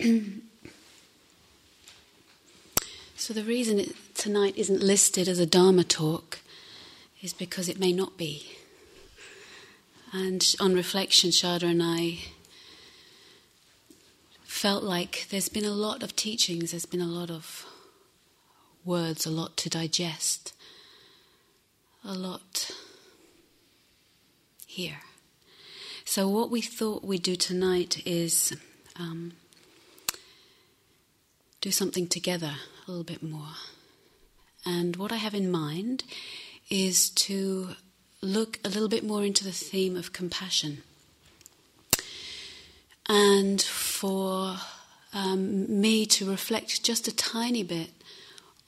so, the reason it, tonight isn't listed as a Dharma talk is because it may not be. And on reflection, Sharda and I felt like there's been a lot of teachings, there's been a lot of words, a lot to digest, a lot here. So, what we thought we'd do tonight is um, do something together a little bit more. And what I have in mind is to look a little bit more into the theme of compassion. And for um, me to reflect just a tiny bit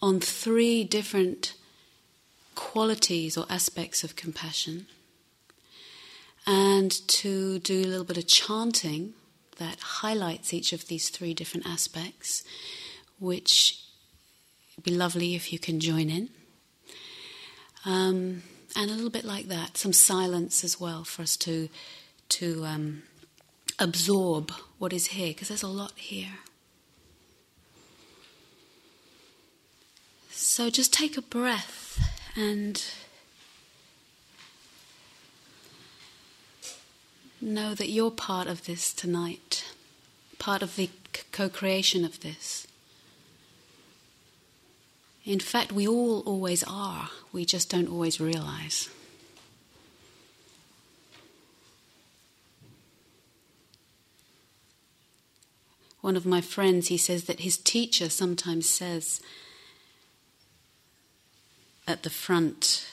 on three different qualities or aspects of compassion and to do a little bit of chanting that highlights each of these three different aspects, which would be lovely if you can join in. Um, and a little bit like that, some silence as well for us to to um, absorb what is here, because there's a lot here. So just take a breath and know that you're part of this tonight, part of the co creation of this. In fact, we all always are, we just don't always realize. One of my friends, he says that his teacher sometimes says at the front,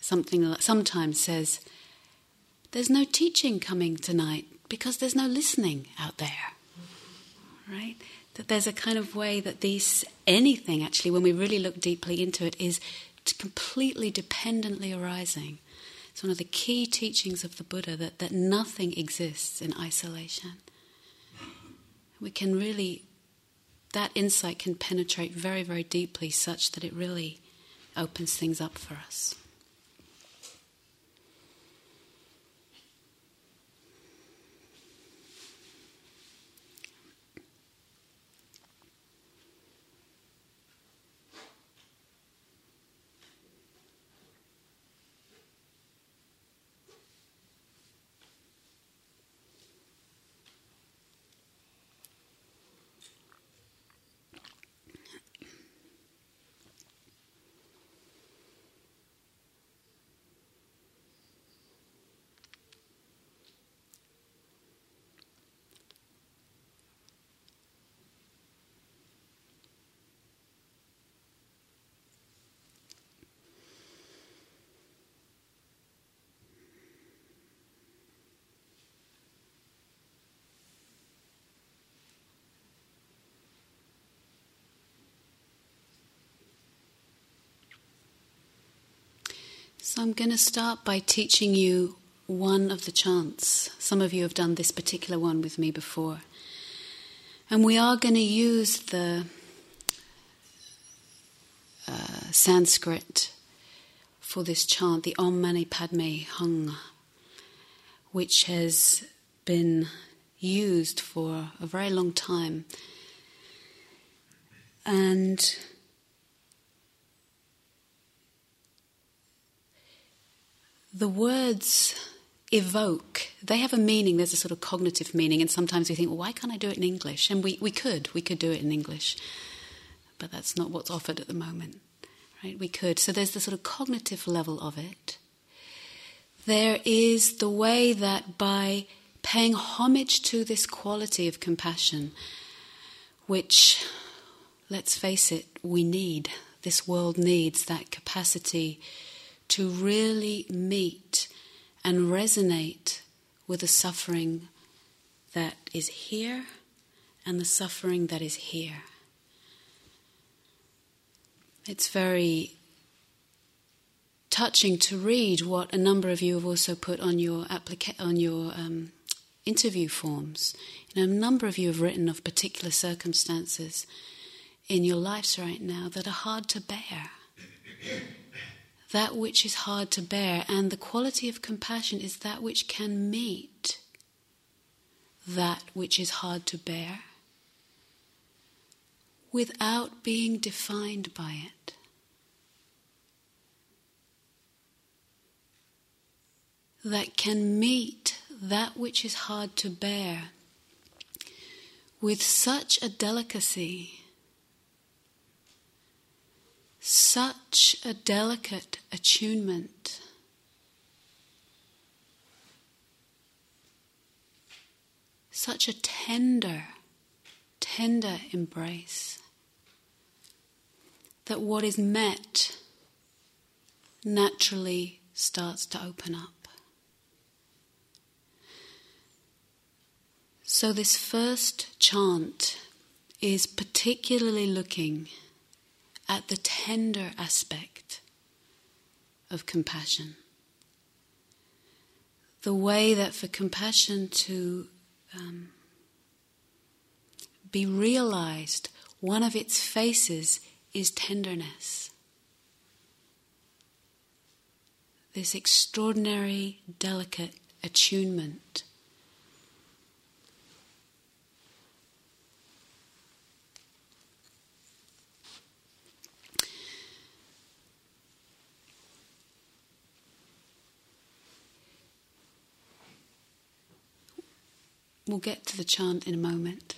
something sometimes says, there's no teaching coming tonight because there's no listening out there. Right? That there's a kind of way that these, anything actually, when we really look deeply into it, is completely dependently arising. It's one of the key teachings of the Buddha that, that nothing exists in isolation. We can really, that insight can penetrate very, very deeply, such that it really opens things up for us. So I'm going to start by teaching you one of the chants. Some of you have done this particular one with me before. And we are going to use the uh, Sanskrit for this chant, the Om Mani Padme Hung, which has been used for a very long time. And the words evoke, they have a meaning, there's a sort of cognitive meaning, and sometimes we think, well, why can't I do it in English? And we, we could, we could do it in English, but that's not what's offered at the moment, right? We could. So there's the sort of cognitive level of it. There is the way that by paying homage to this quality of compassion, which, let's face it, we need, this world needs that capacity to really meet and resonate with the suffering that is here and the suffering that is here. It's very touching to read what a number of you have also put on your applica- on your um, interview forms. You know, a number of you have written of particular circumstances in your lives right now that are hard to bear that which is hard to bear, and the quality of compassion is that which can meet that which is hard to bear without being defined by it. That can meet that which is hard to bear with such a delicacy, such a delicate attunement. Such a tender, tender embrace that what is met naturally starts to open up. So, this first chant is particularly looking at the tender aspect of compassion. The way that for compassion to um, be realized, one of its faces is tenderness. This extraordinary, delicate attunement We'll get to the chant in a moment.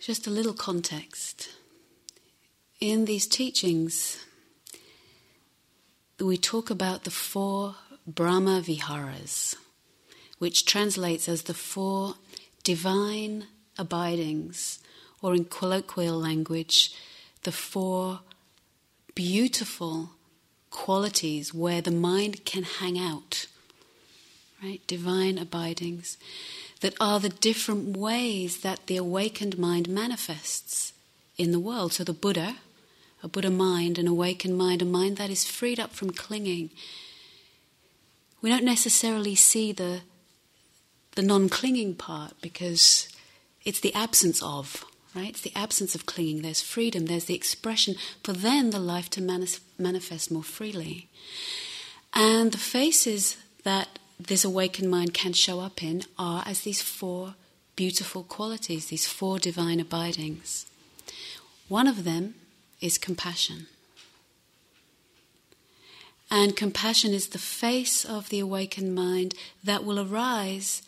Just a little context. In these teachings, we talk about the four Brahma Viharas, which translates as the four divine abidings, or in colloquial language, the four beautiful qualities where the mind can hang out, right? Divine abidings that are the different ways that the awakened mind manifests in the world. So the Buddha, a Buddha mind, an awakened mind, a mind that is freed up from clinging. We don't necessarily see the the non-clinging part because it's the absence of right? It's the absence of clinging. There's freedom, there's the expression for then the life to manis- manifest more freely. And the faces that this awakened mind can show up in are as these four beautiful qualities, these four divine abidings. One of them is compassion. And compassion is the face of the awakened mind that will arise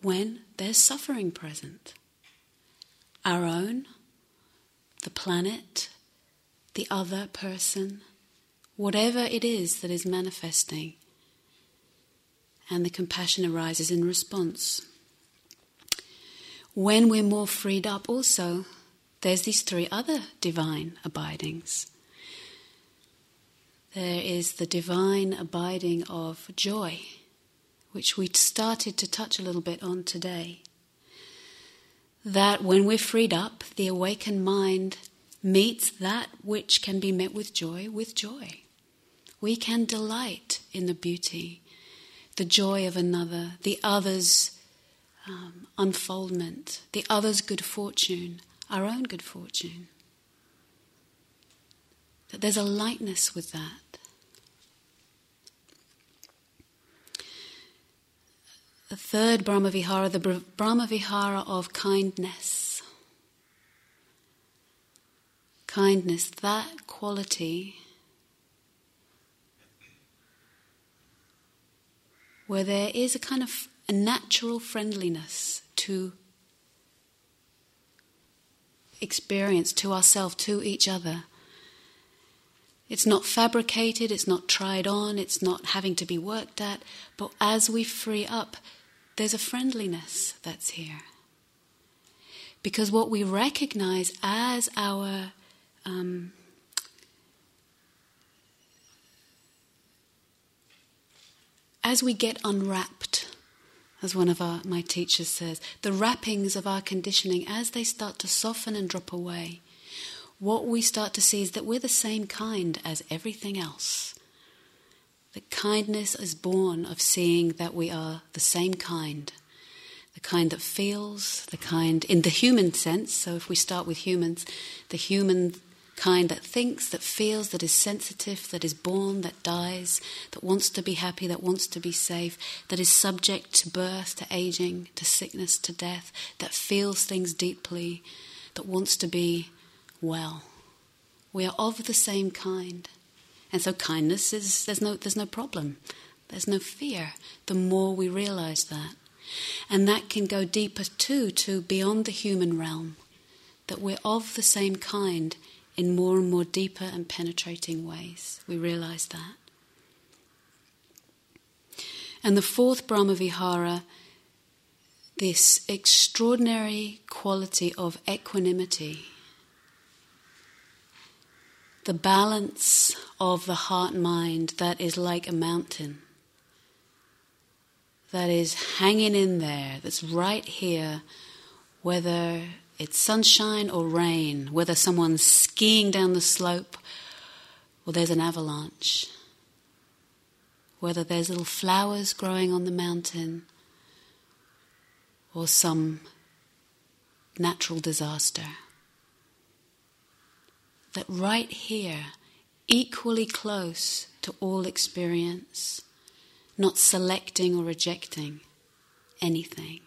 when there's suffering present our own, the planet, the other person, whatever it is that is manifesting. And the compassion arises in response. When we're more freed up, also, there's these three other divine abidings. There is the divine abiding of joy, which we started to touch a little bit on today that when we're freed up, the awakened mind meets that which can be met with joy with joy. We can delight in the beauty, the joy of another, the other's um, unfoldment, the other's good fortune, our own good fortune. That there's a lightness with that. The third Brahmavihara, the Brahmavihara of kindness. Kindness, that quality where there is a kind of a natural friendliness to experience, to ourselves, to each other. It's not fabricated, it's not tried on, it's not having to be worked at, but as we free up, there's a friendliness that's here. Because what we recognize as our um, as we get unwrapped, as one of our, my teachers says, the wrappings of our conditioning, as they start to soften and drop away, what we start to see is that we're the same kind as everything else. That kindness is born of seeing that we are the same kind, the kind that feels, the kind in the human sense. So if we start with humans, the human kind that thinks, that feels, that is sensitive, that is born, that dies, that wants to be happy, that wants to be safe, that is subject to birth, to aging, to sickness, to death, that feels things deeply, that wants to be well. We are of the same kind. And so kindness is there's no there's no problem. There's no fear. The more we realize that. And that can go deeper too, to beyond the human realm, that we're of the same kind in more and more deeper and penetrating ways. We realize that. And the fourth Brahmavihara, this extraordinary quality of equanimity, the balance of the heart mind that is like a mountain that is hanging in there, that's right here, whether it's sunshine or rain, whether someone's skiing down the slope or there's an avalanche, whether there's little flowers growing on the mountain or some natural disaster. That right here, equally close to all experience, not selecting or rejecting anything.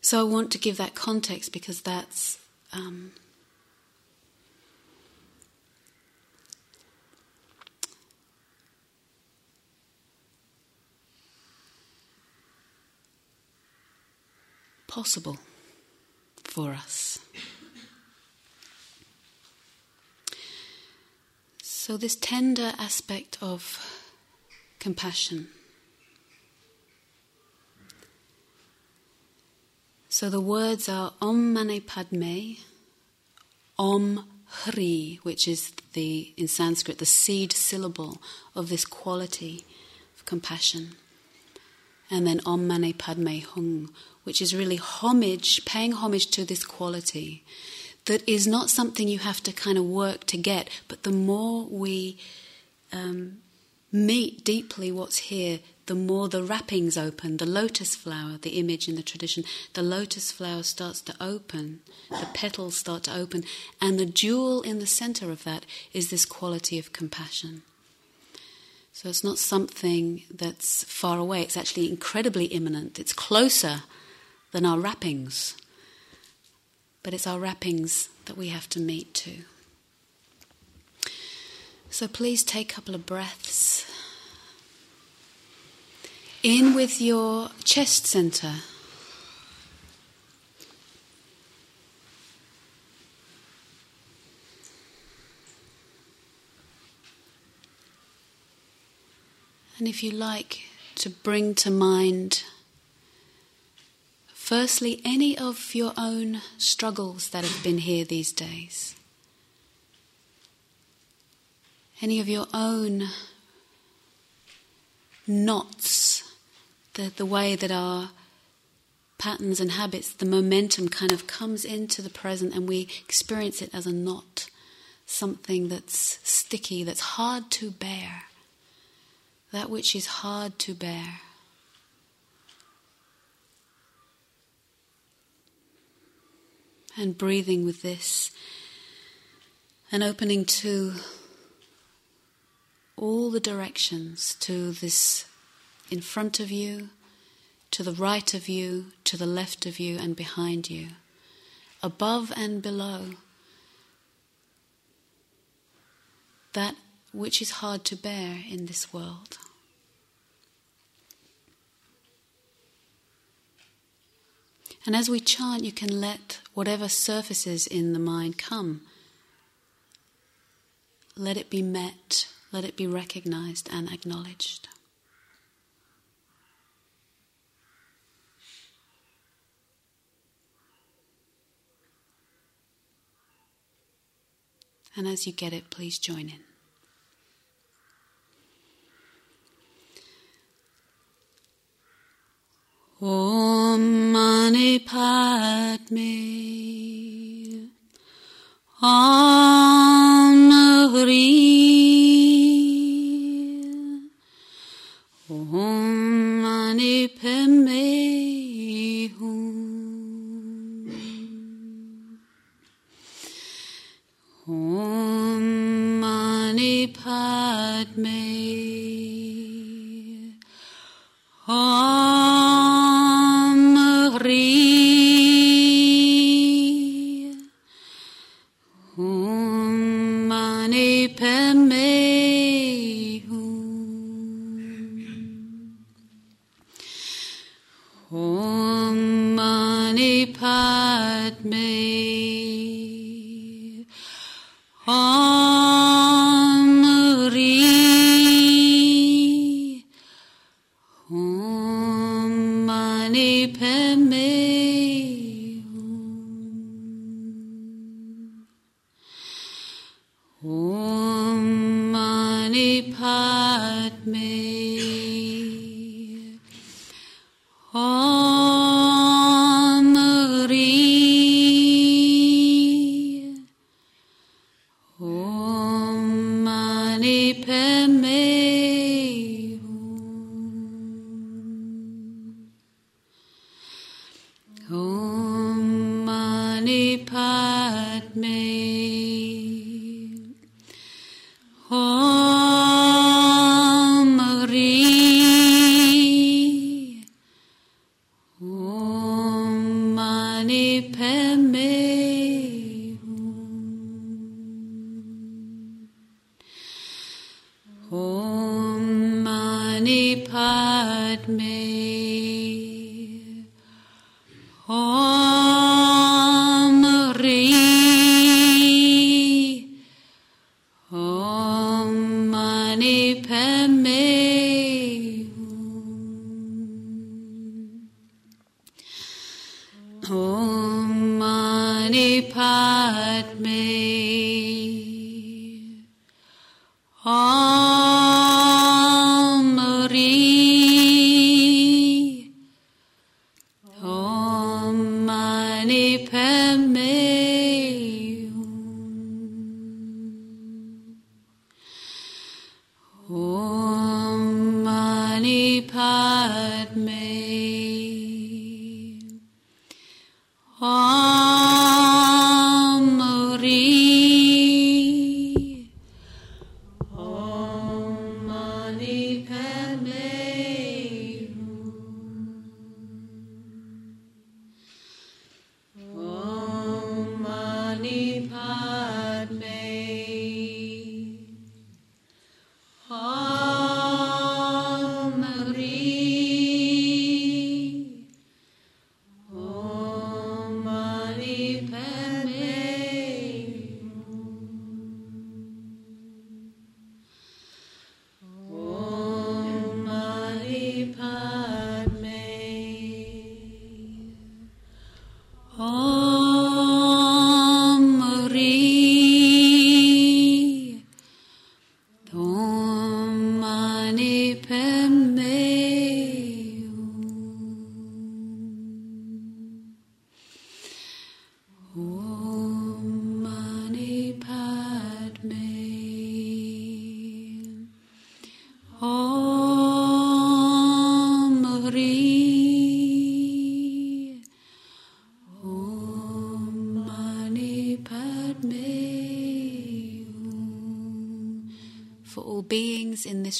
So I want to give that context because that's um, possible for us. So, this tender aspect of compassion. So, the words are Om Mani Padme, Om Hri, which is the, in Sanskrit, the seed syllable of this quality of compassion. And then Om Mani Padme Hung, which is really homage, paying homage to this quality that is not something you have to kind of work to get, but the more we um, meet deeply what's here, the more the wrappings open. The lotus flower, the image in the tradition, the lotus flower starts to open, the petals start to open, and the jewel in the center of that is this quality of compassion. So it's not something that's far away, it's actually incredibly imminent. It's closer than our wrappings but it's our wrappings that we have to meet too. So please take a couple of breaths. In with your chest center. And if you like to bring to mind Firstly, any of your own struggles that have been here these days. Any of your own knots, the, the way that our patterns and habits, the momentum kind of comes into the present and we experience it as a knot, something that's sticky, that's hard to bear. That which is hard to bear. And breathing with this and opening to all the directions to this in front of you, to the right of you, to the left of you, and behind you, above and below. That which is hard to bear in this world. And as we chant, you can let whatever surfaces in the mind come, let it be met, let it be recognized and acknowledged. And as you get it, please join in. Om Mani Padme. Om Hri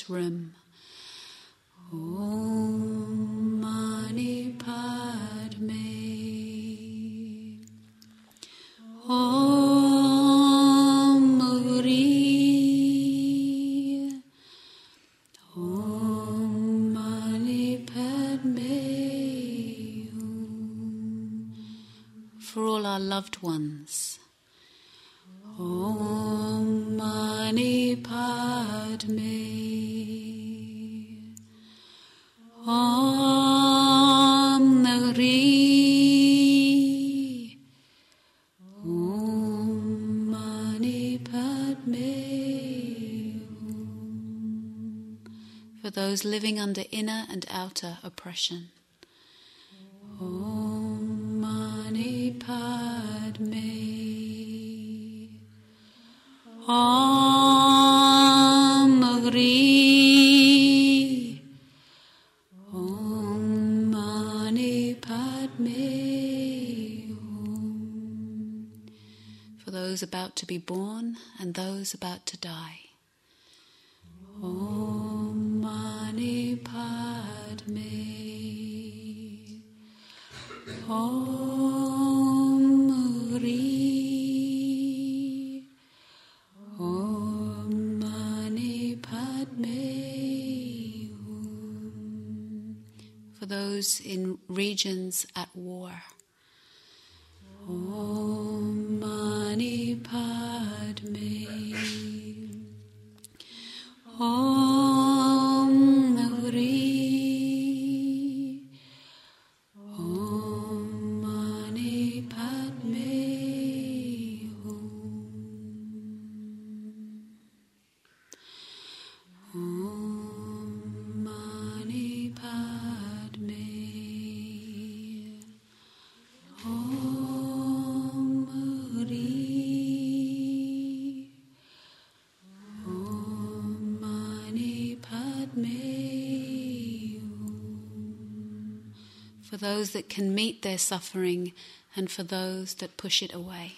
room. living under inner and outer oppression. Om Mani Padme Om Agri Om Mani Padme For those about to be born and those about to die. those that can meet their suffering, and for those that push it away.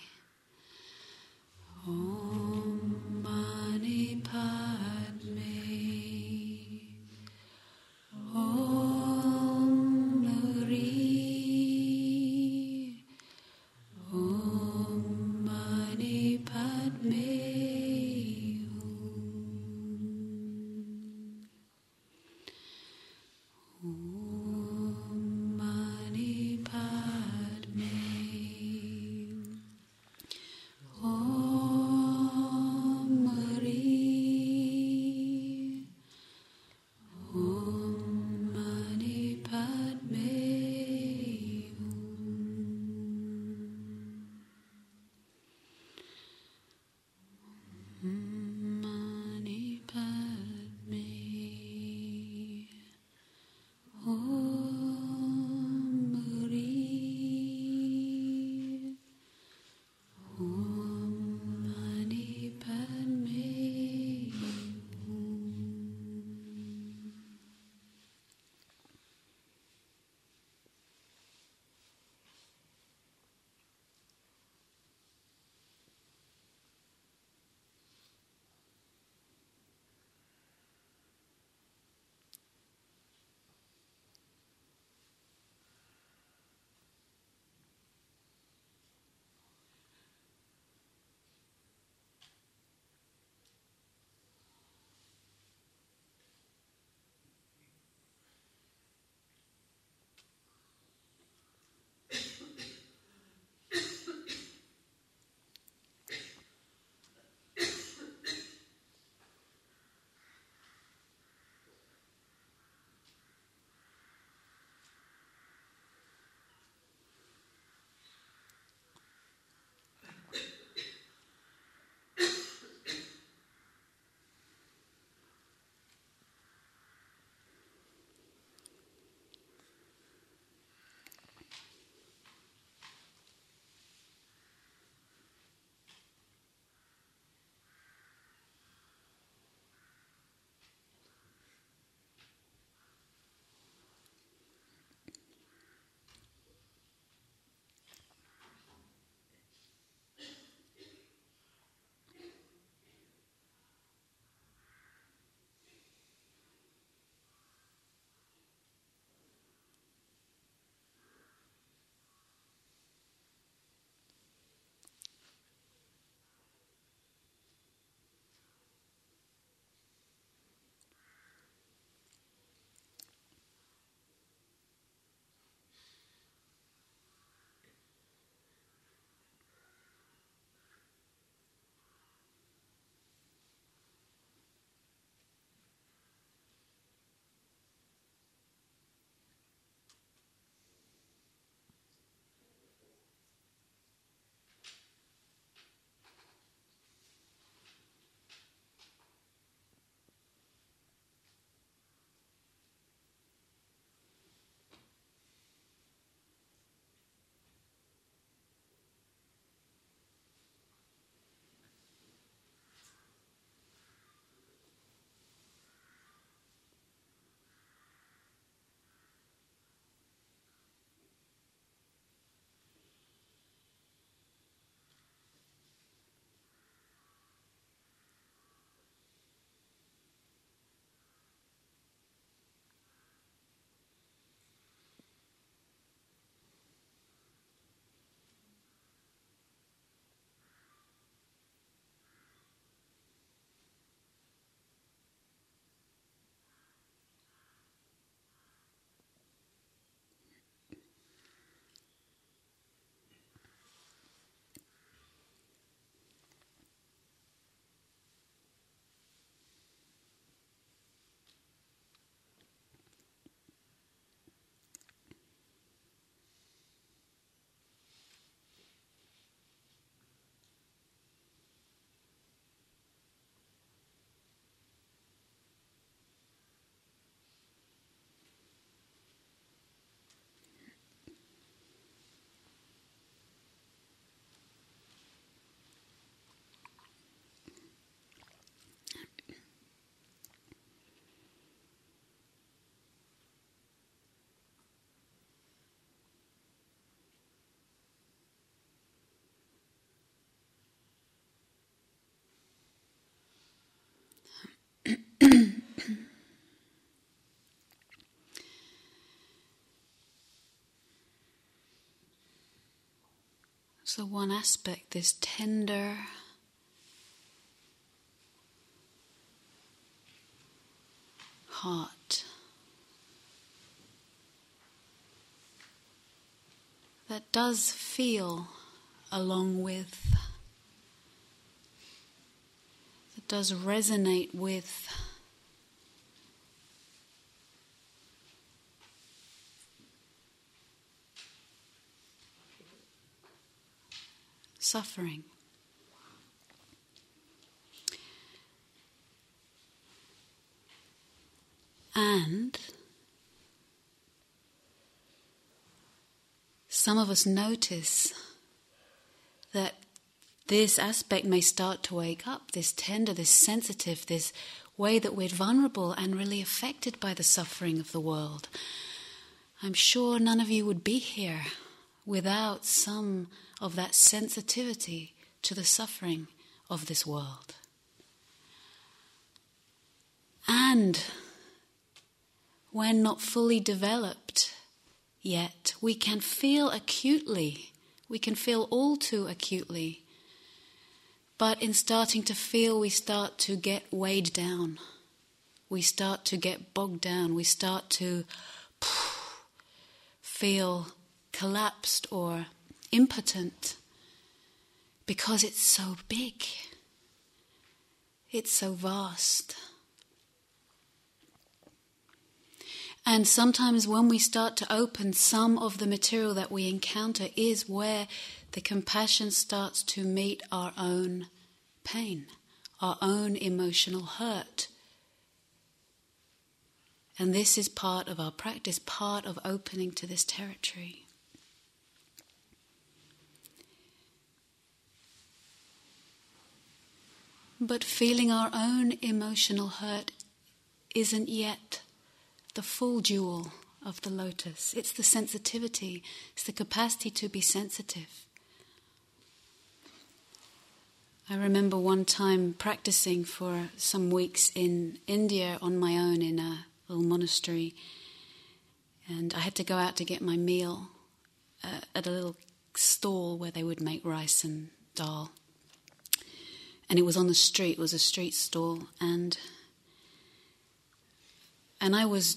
So, one aspect, this tender, heart. That does feel along with, that does resonate with. Suffering. And some of us notice that this aspect may start to wake up, this tender, this sensitive, this way that we're vulnerable and really affected by the suffering of the world. I'm sure none of you would be here without some of that sensitivity to the suffering of this world. And when not fully developed yet, we can feel acutely, we can feel all too acutely. But in starting to feel, we start to get weighed down. We start to get bogged down. We start to feel collapsed or impotent because it's so big, it's so vast. And sometimes when we start to open, some of the material that we encounter is where the compassion starts to meet our own pain, our own emotional hurt. And this is part of our practice, part of opening to this territory. But feeling our own emotional hurt isn't yet the full jewel of the lotus. It's the sensitivity, it's the capacity to be sensitive. I remember one time practicing for some weeks in India on my own in a little monastery, and I had to go out to get my meal uh, at a little stall where they would make rice and dal. And it was on the street, it was a street stall, and and I was,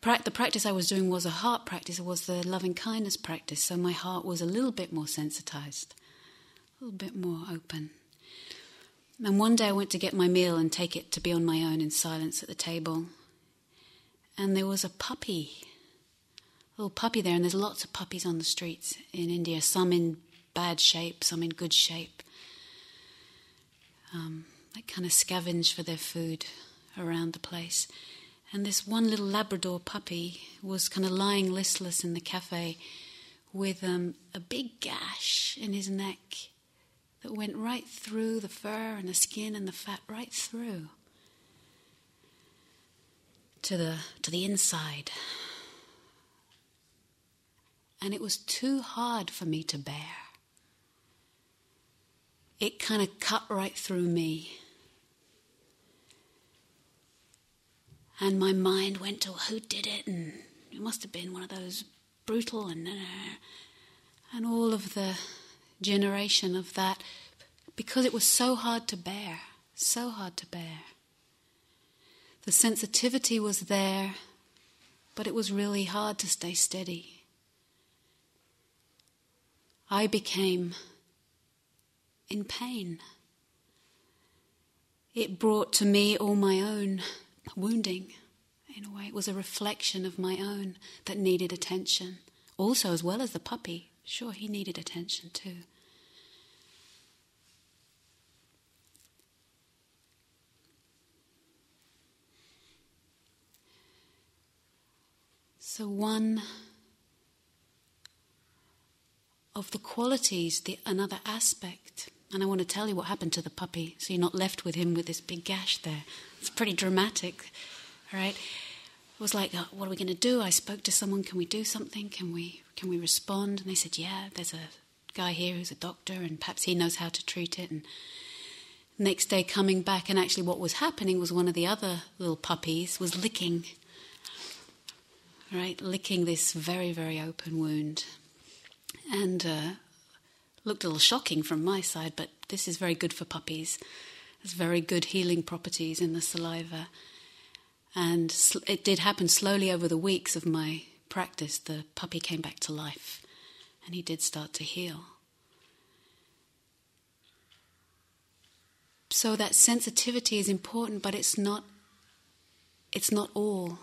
the practice I was doing was a heart practice, it was the loving kindness practice, so my heart was a little bit more sensitized, a little bit more open. And one day I went to get my meal and take it to be on my own in silence at the table. And there was a puppy, a little puppy there, and there's lots of puppies on the streets in India, some in bad shape, some in good shape. Um, they kind of scavenge for their food around the place. And this one little Labrador puppy was kind of lying listless in the cafe with um, a big gash in his neck that went right through the fur and the skin and the fat, right through to the, to the inside. And it was too hard for me to bear. It kind of cut right through me. And my mind went to who did it, and it must have been one of those brutal and uh, and all of the generation of that because it was so hard to bear, so hard to bear. The sensitivity was there, but it was really hard to stay steady. I became in pain. It brought to me all my own wounding, in a way. It was a reflection of my own that needed attention. Also, as well as the puppy. Sure, he needed attention too. So, one of the qualities, the, another aspect, and I want to tell you what happened to the puppy so you're not left with him with this big gash there. It's pretty dramatic, right? It was like, oh, what are we going to do? I spoke to someone. Can we do something? Can we can we respond? And they said, yeah. There's a guy here who's a doctor, and perhaps he knows how to treat it. And next day, coming back, and actually, what was happening was one of the other little puppies was licking, right, licking this very very open wound, and. Uh, Looked a little shocking from my side, but this is very good for puppies. There's very good healing properties in the saliva. And it did happen slowly over the weeks of my practice. The puppy came back to life and he did start to heal. So that sensitivity is important, but it's not it's not all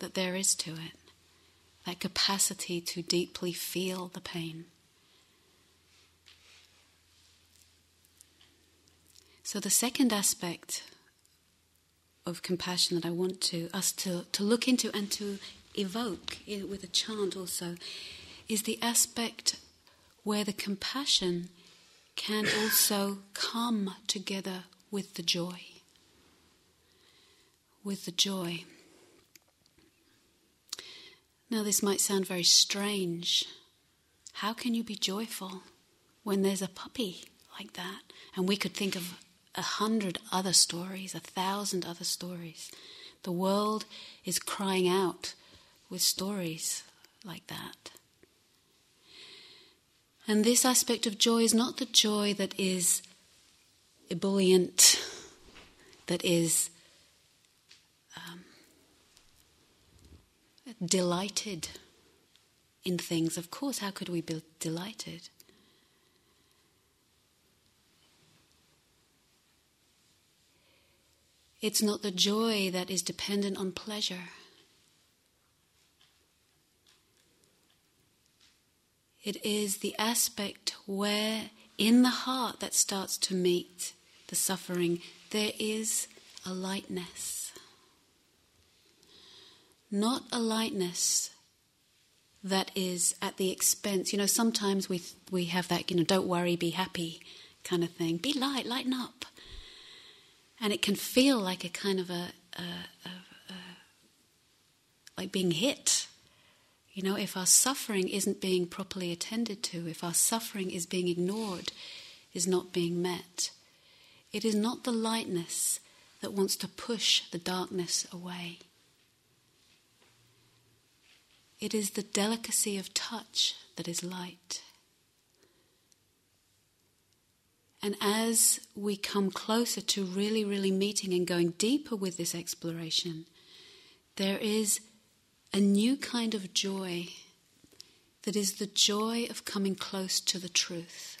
that there is to it. That capacity to deeply feel the pain. So the second aspect of compassion that I want to us to, to look into and to evoke with a chant also is the aspect where the compassion can also come together with the joy. With the joy. Now, this might sound very strange. How can you be joyful when there's a puppy like that? And we could think of a hundred other stories, a thousand other stories. The world is crying out with stories like that. And this aspect of joy is not the joy that is ebullient, that is um, delighted in things. Of course, how could we be delighted? It's not the joy that is dependent on pleasure. It is the aspect where, in the heart that starts to meet the suffering, there is a lightness. Not a lightness that is at the expense. You know, sometimes we we have that, you know, don't worry, be happy kind of thing. Be light, lighten up. And it can feel like a kind of a, a, a, a like being hit. You know, if our suffering isn't being properly attended to, if our suffering is being ignored, is not being met, it is not the lightness that wants to push the darkness away. It is the delicacy of touch that is light. And as we come closer to really, really meeting and going deeper with this exploration, there is a new kind of joy that is the joy of coming close to the truth.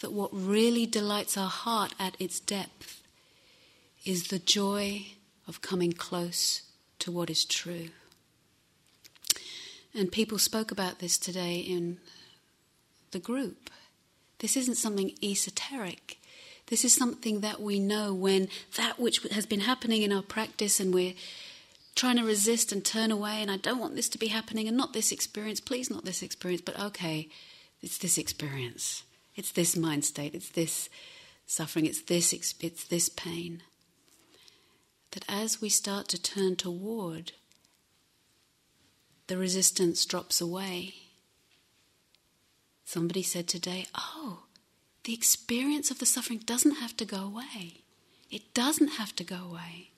That what really delights our heart at its depth is the joy of coming close to what is true. And people spoke about this today in the group. This isn't something esoteric. This is something that we know when that which has been happening in our practice and we're trying to resist and turn away, and I don't want this to be happening and not this experience, please, not this experience, but okay, it's this experience. It's this mind state, it's this suffering, it's this, it's this pain. That as we start to turn toward, the resistance drops away Somebody said today, oh, the experience of the suffering doesn't have to go away. It doesn't have to go away.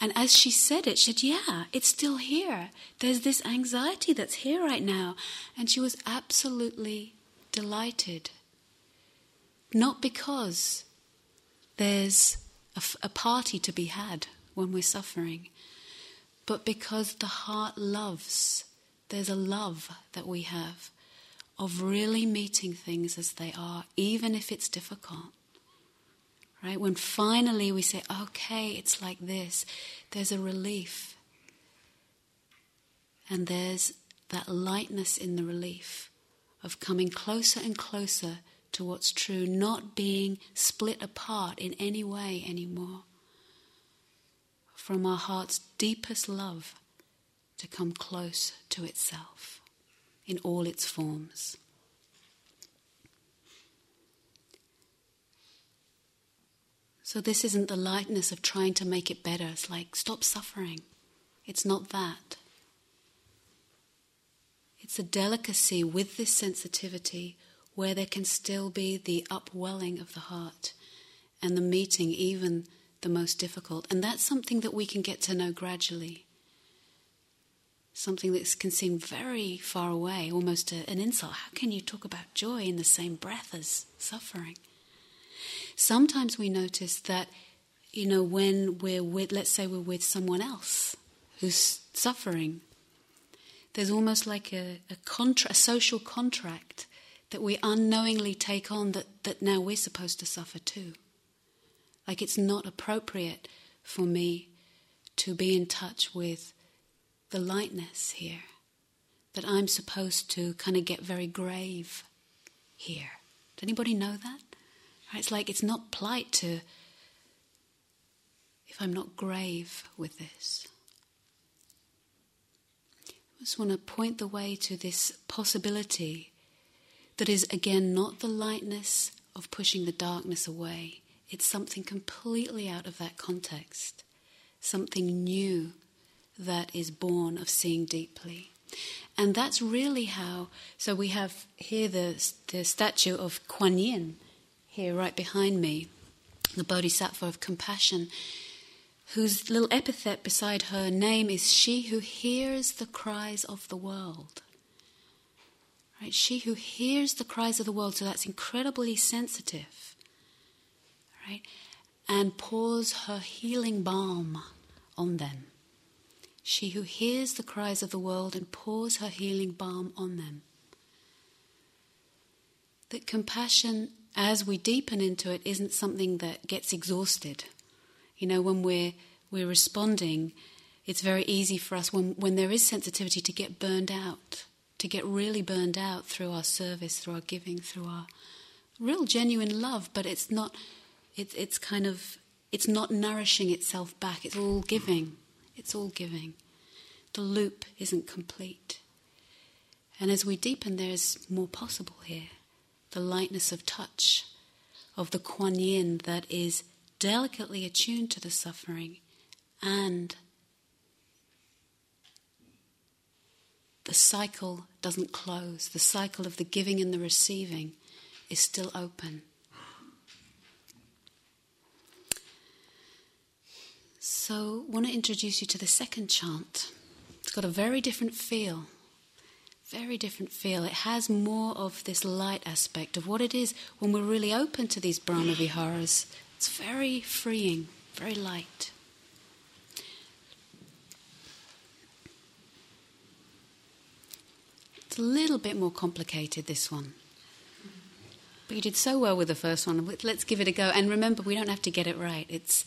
And as she said it, she said, Yeah, it's still here. There's this anxiety that's here right now. And she was absolutely delighted. Not because there's a, a party to be had when we're suffering, but because the heart loves. There's a love that we have of really meeting things as they are, even if it's difficult. Right? When finally we say, okay, it's like this, there's a relief. And there's that lightness in the relief of coming closer and closer to what's true, not being split apart in any way anymore. From our heart's deepest love to come close to itself in all its forms. So, this isn't the lightness of trying to make it better. It's like, stop suffering. It's not that. It's a delicacy with this sensitivity where there can still be the upwelling of the heart and the meeting, even the most difficult. And that's something that we can get to know gradually. Something that can seem very far away, almost a, an insult. How can you talk about joy in the same breath as suffering? Sometimes we notice that, you know, when we're with, let's say we're with someone else who's suffering, there's almost like a, a, contra- a social contract that we unknowingly take on that, that now we're supposed to suffer too. Like it's not appropriate for me to be in touch with the lightness here, that I'm supposed to kind of get very grave here. Does anybody know that? It's like it's not polite to, if I'm not grave with this. I just want to point the way to this possibility that is, again, not the lightness of pushing the darkness away. It's something completely out of that context, something new that is born of seeing deeply. And that's really how. So we have here the, the statue of Kuan Yin, here right behind me, the Bodhisattva of compassion, whose little epithet beside her name is She who hears the cries of the world. Right? She who hears the cries of the world, so that's incredibly sensitive. Right? And pours her healing balm on them. She who hears the cries of the world and pours her healing balm on them. That compassion, as we deepen into it, isn't something that gets exhausted. You know, when we're, we're responding, it's very easy for us when, when there is sensitivity to get burned out to get really burned out through our service, through our giving, through our real genuine love, but it's not, it, it's kind of, it's not nourishing itself back. It's all giving. It's all giving. The loop isn't complete. And as we deepen, there's more possible here. The lightness of touch, of the Kuan Yin that is delicately attuned to the suffering and the cycle doesn't close. The cycle of the giving and the receiving is still open. So, I want to introduce you to the second chant. It's got a very different feel. Very different feel. It has more of this light aspect of what it is when we're really open to these Brahma Viharas. It's very freeing, very light. It's a little bit more complicated, this one. But you did so well with the first one. Let's give it a go. And remember, we don't have to get it right. It's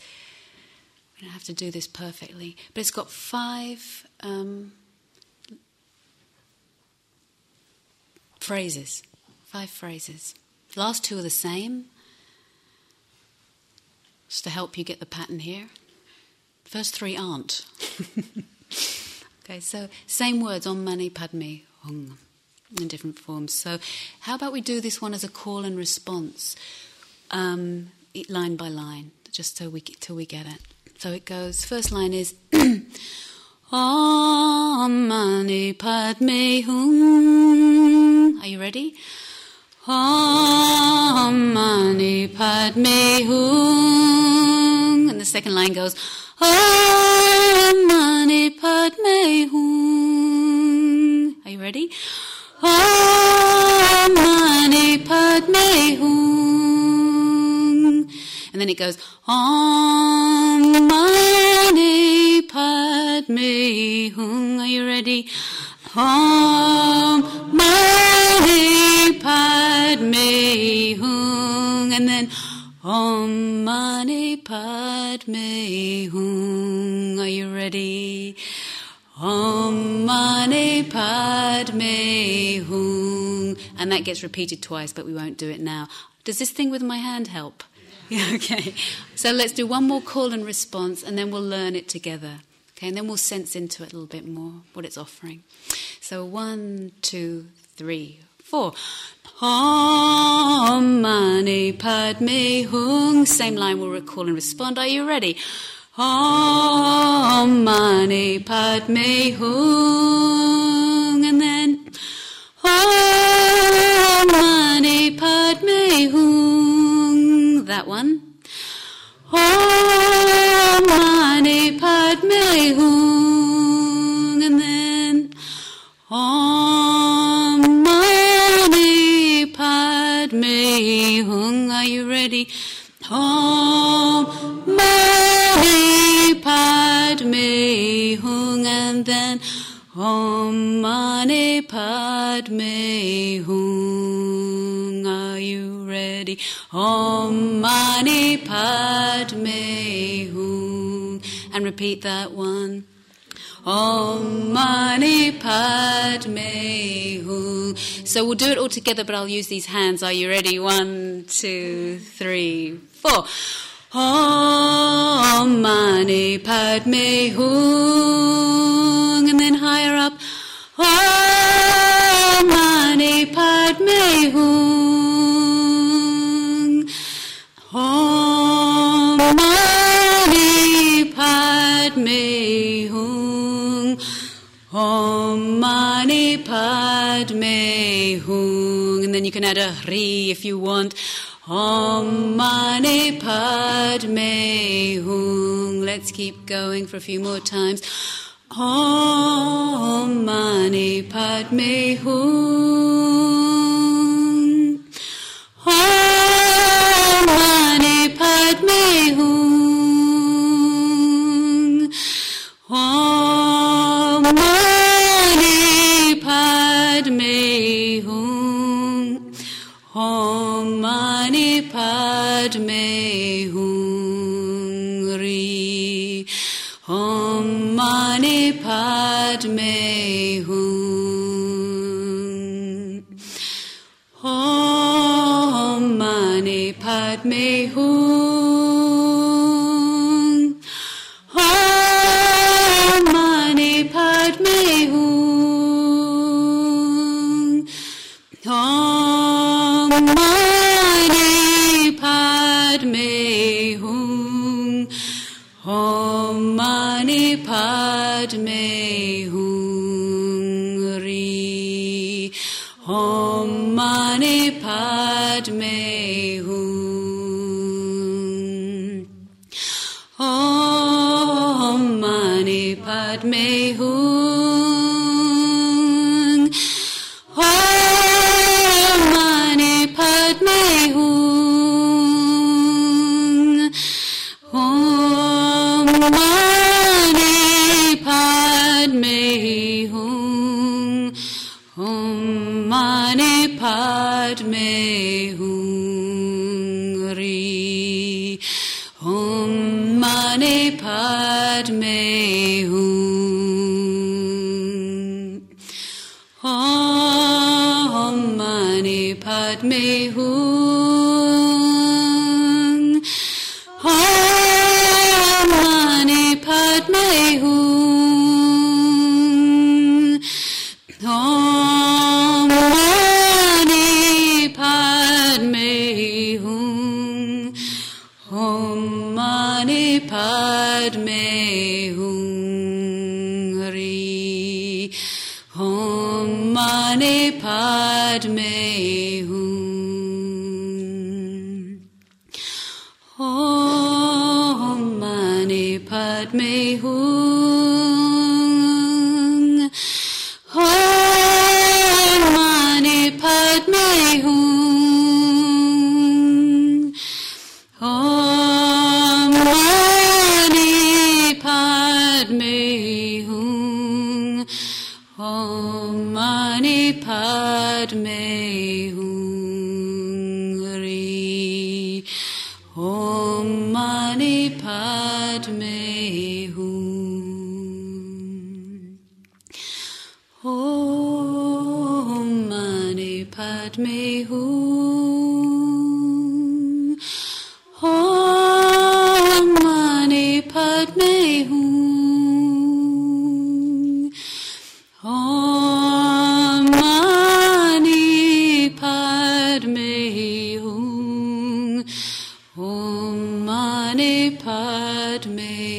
we don't have to do this perfectly. But it's got five um, phrases. Five phrases. The last two are the same. Just to help you get the pattern here. First three aren't. okay, so same words Om Mani Padme Hum in different forms. So, how about we do this one as a call and response, um, line by line, just so we till we get it. So it goes. First line is Om Mani Padme Hum. Are you ready? Om Mani Padme Hum. And the second line goes Om Mani Padme Hum. Are you ready? Om Mani Padme Hum. And then it goes Om Mani Padme Hum. Are you ready? Om Mani Padme Hum. And then Om Mani Padme Hum. Are you ready? Om Mani Padme Hum. And that gets repeated twice, but we won't do it now. Does this thing with my hand help? Okay. So let's do one more call and response, and then we'll learn it together. Okay, and then we'll sense into it a little bit more what it's offering. So one, two, three, four. Om Mani Padme Hum. Same line we'll recall and respond. Are you ready? Om Mani Padme Hum. And then Om Mani Padme Hum that one. Om Mani Padme Hum, and then Om Mani Padme Hum. Are you ready? Om Mani Padme Hum, and then Om Mani Padme Hum. Ready? Om Mani Padme Hum. And repeat that one. Om Mani Padme Hum. So we'll do it all together, but I'll use these hands. Are you ready? One, two, three, four. Om Mani Padme Hum. And then higher up. Om Mani Padme Hum. Padme Hum. And then you can add a Hri if you want. Om Mani Padme Hum. Let's keep going for a few more times. Om Mani Padme Hum. Om Mani Padme Hum. Padme Hum. Ri. Om Mani Padme Hum. Om Mani Padme Hum. Mani Padme Hum. Mani Padme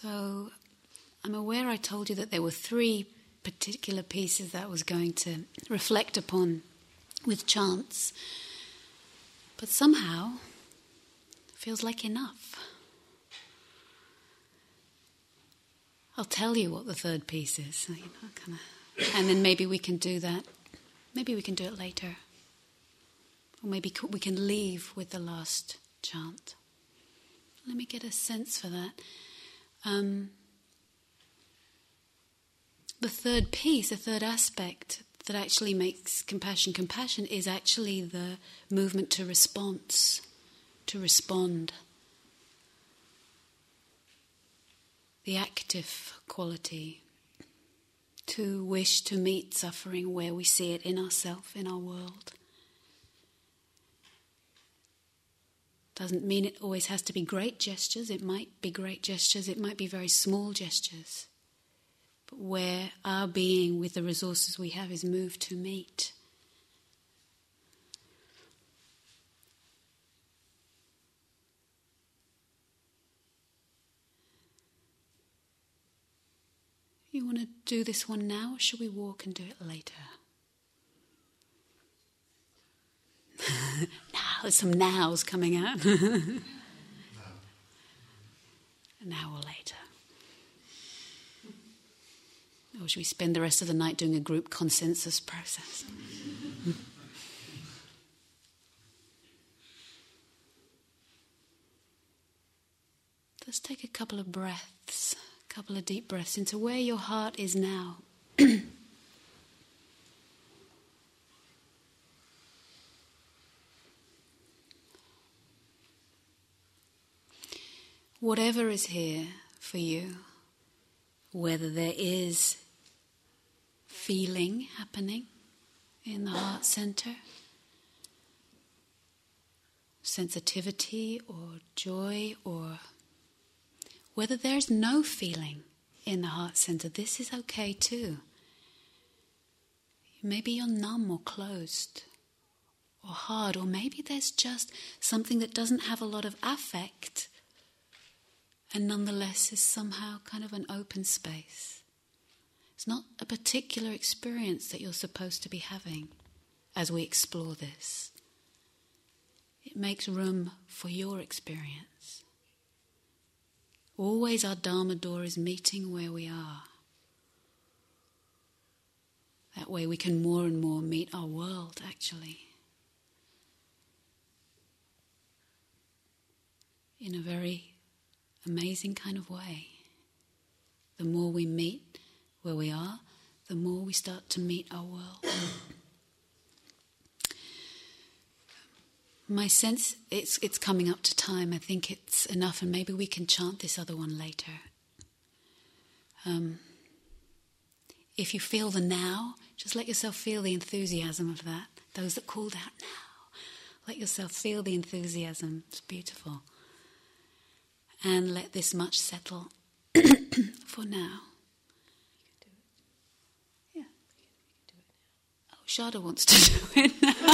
So I'm aware I told you that there were three particular pieces that I was going to reflect upon with chants. But somehow, it feels like enough. I'll tell you what the third piece is, you know, kind of, and then maybe we can do that. Maybe we can do it later, or maybe we can leave with the last chant. Let me get a sense for that. Um, the third piece, the third aspect that actually makes compassion compassion is actually the movement to response, to respond. the active quality to wish to meet suffering where we see it in ourself, in our world. Doesn't mean it always has to be great gestures, it might be great gestures, it might be very small gestures. But where our being with the resources we have is moved to meet. You want to do this one now, or should we walk and do it later? now, there's some nows coming out. an hour later. Or should we spend the rest of the night doing a group consensus process? Let's take a couple of breaths a couple of deep breaths into where your heart is now. Whatever is here for you, whether there is feeling happening in the heart center, sensitivity or joy or whether there's no feeling in the heart center, this is okay too. Maybe you're numb or closed or hard, or maybe there's just something that doesn't have a lot of affect and nonetheless is somehow kind of an open space. It's not a particular experience that you're supposed to be having as we explore this. It makes room for your experience. Always our Dharma door is meeting where we are. That way we can more and more meet our world, actually. In a very amazing kind of way. The more we meet where we are, the more we start to meet our world. My sense it's it's coming up to time. I think it's enough, and maybe we can chant this other one later. Um, if you feel the now, just let yourself feel the enthusiasm of that. Those that called out now, let yourself feel the enthusiasm. It's beautiful. And let this much settle for now. Yeah. Oh, Sharda wants to do it now.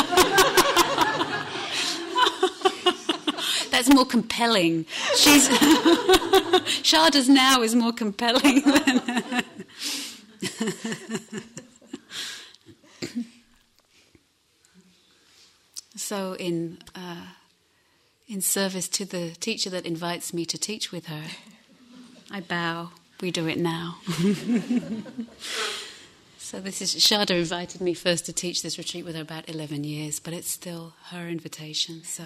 That's more compelling. She's Sharda's now is more compelling than. so in uh, in service to the teacher that invites me to teach with her, I bow. We do it now. so this is Sharda invited me first to teach this retreat with her about eleven years, but it's still her invitation. So.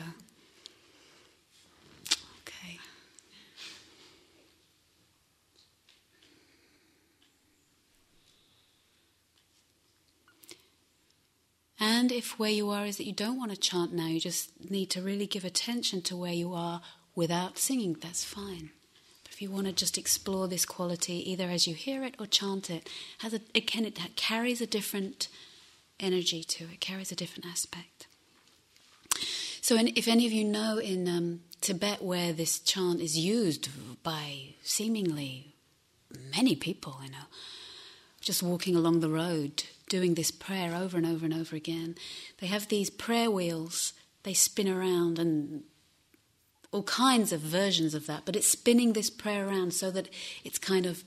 And if where you are is that you don't want to chant now, you just need to really give attention to where you are without singing, that's fine. But if you want to just explore this quality, either as you hear it or chant it, has a, it, can, it carries a different energy to it, carries a different aspect. So, if any of you know in um, Tibet where this chant is used by seemingly many people, you know, just walking along the road, doing this prayer over and over and over again. They have these prayer wheels, they spin around, and all kinds of versions of that, but it's spinning this prayer around so that it's kind of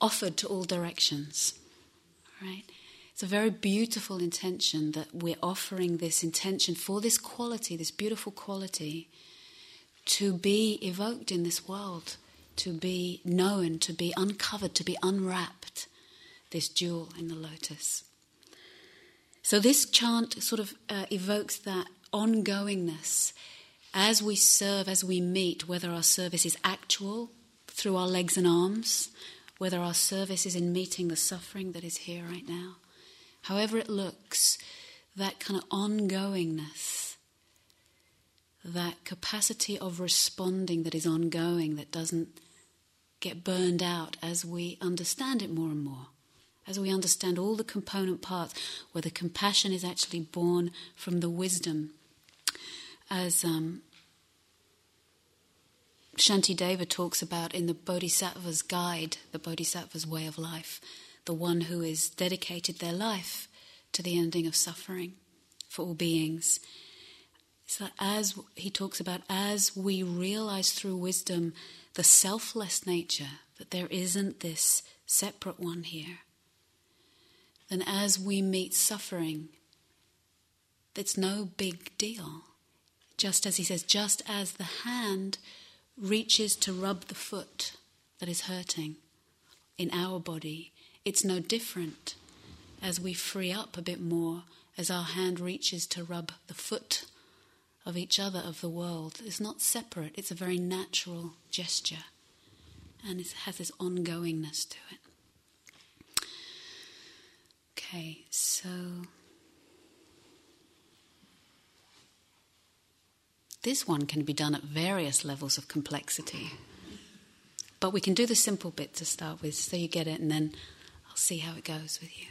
offered to all directions. Right? It's a very beautiful intention that we're offering this intention for this quality, this beautiful quality, to be evoked in this world, to be known, to be uncovered, to be unwrapped, this jewel in the lotus. So this chant sort of uh, evokes that ongoingness as we serve, as we meet, whether our service is actual through our legs and arms, whether our service is in meeting the suffering that is here right now, however it looks, that kind of ongoingness, that capacity of responding that is ongoing, that doesn't get burned out as we understand it more and more, as we understand all the component parts, where the compassion is actually born from the wisdom as um, Shantideva talks about in the Bodhisattva's guide, the Bodhisattva's way of life, the one who has dedicated their life to the ending of suffering for all beings. So as he talks about, as we realize through wisdom the selfless nature, that there isn't this separate one here, then as we meet suffering, that's no big deal just as he says, just as the hand reaches to rub the foot that is hurting in our body, it's no different as we free up a bit more, as our hand reaches to rub the foot of each other of the world. It's not separate, it's a very natural gesture, and it has this ongoingness to it. Okay, so. This one can be done at various levels of complexity. But we can do the simple bit to start with so you get it, and then I'll see how it goes with you.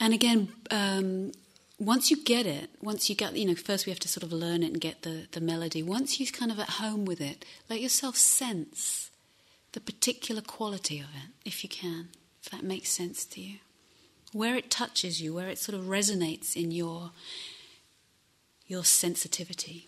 And again, um, once you get it, once you get, you know, first we have to sort of learn it and get the, the melody. Once you're kind of at home with it, let yourself sense the particular quality of it, if you can, if that makes sense to you where it touches you, where it sort of resonates in your, your sensitivity.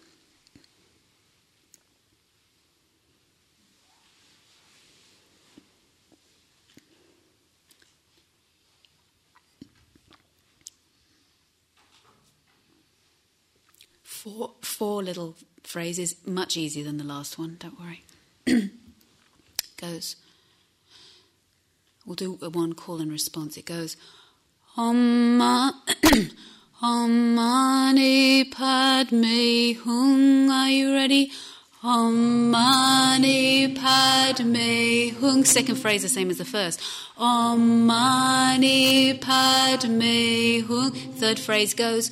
Four, four little phrases, much easier than the last one, don't worry. goes, we'll do one call and response. It goes, Om, Mani Padme Hung. Are you ready? Om Mani Padme Hung. Second phrase the same as the first. Om Mani Padme Hung. Third phrase goes.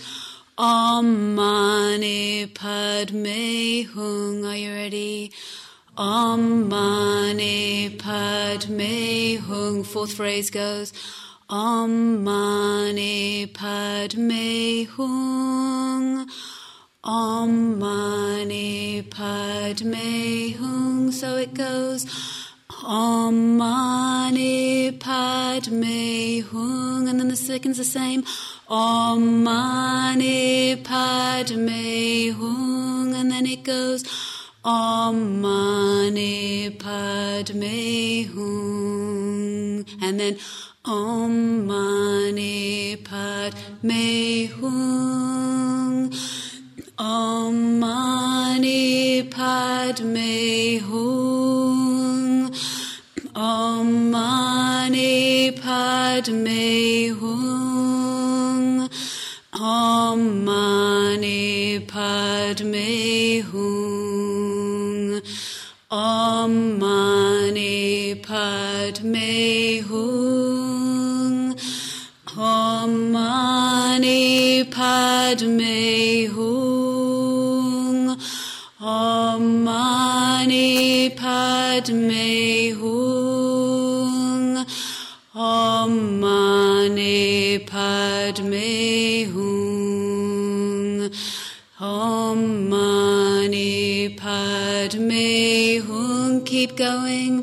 Om Mani Padme Hung. Are you ready? Om Mani Padme Hung. Fourth phrase goes. Om Mani Padme Hung. Om Mani Padme Hung. So it goes. Om Mani Padme Hung. And then the second's the same. Om Mani Padme Hung. And then it goes. Om Mani Padme Hung. And then Om Mani Padme Hung. Om Mani Padme Hung. Om Mani Padme Hung. Om Mani Padme Hung. में हूँ ओम माने पद में हूँ ओम माने पद में हूँ ओम माने पद में हूँ ओम माने पद में हूँ keep going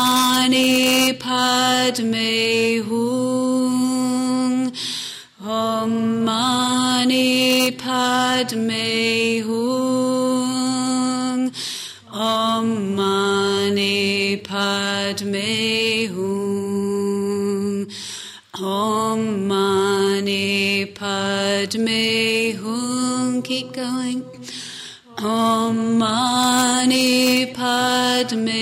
Padme Hum. Om Mani Padme Hum. Om Mani Padme Hum. Om Mani Padme Hum. Keep going. Om Mani Padme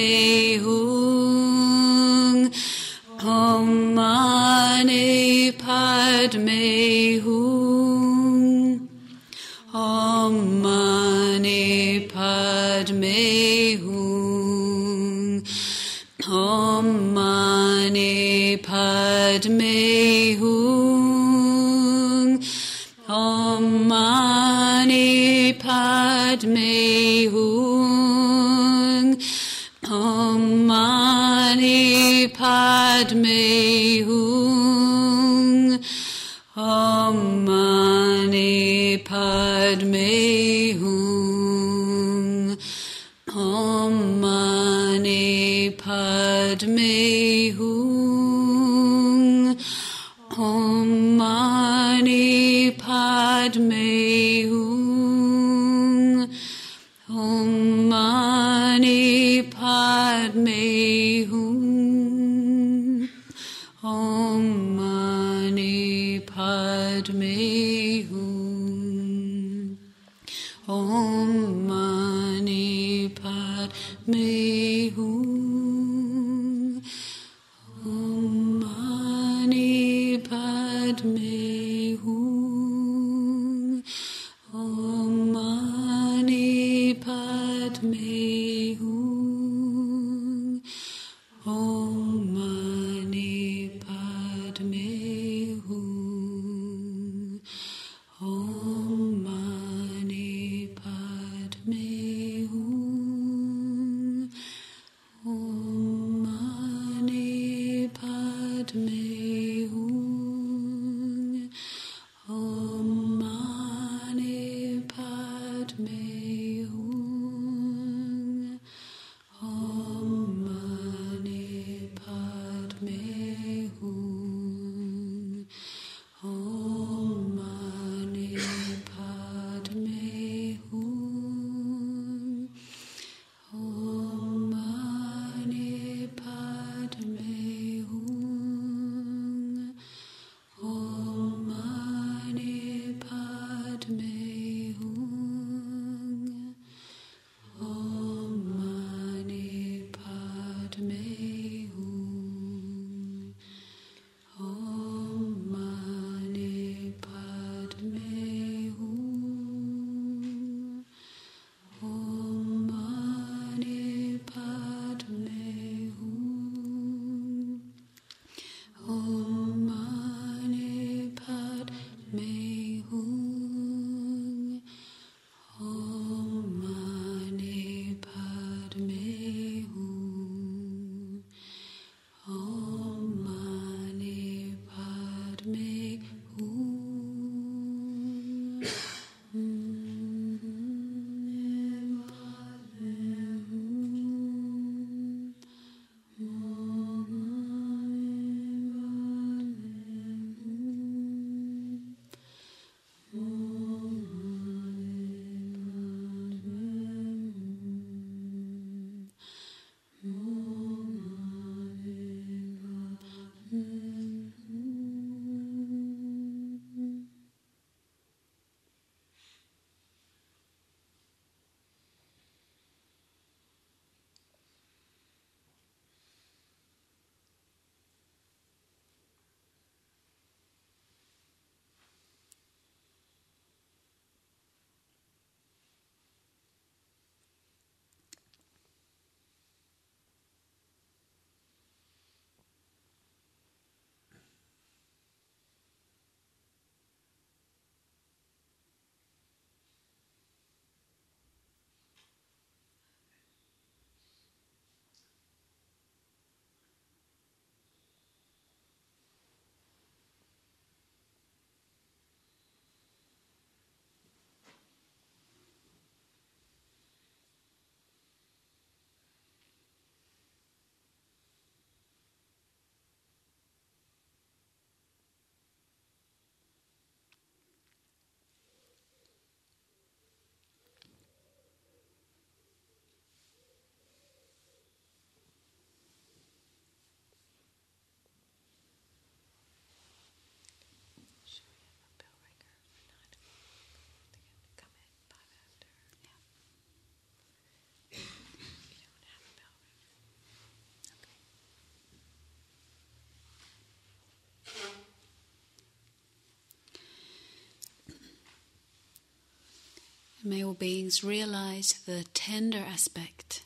May all beings realize the tender aspect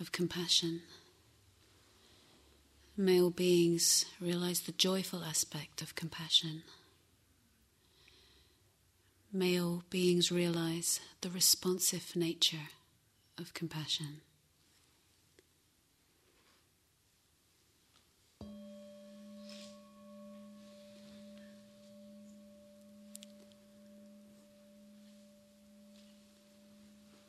of compassion. May all beings realize the joyful aspect of compassion. May all beings realize the responsive nature of compassion.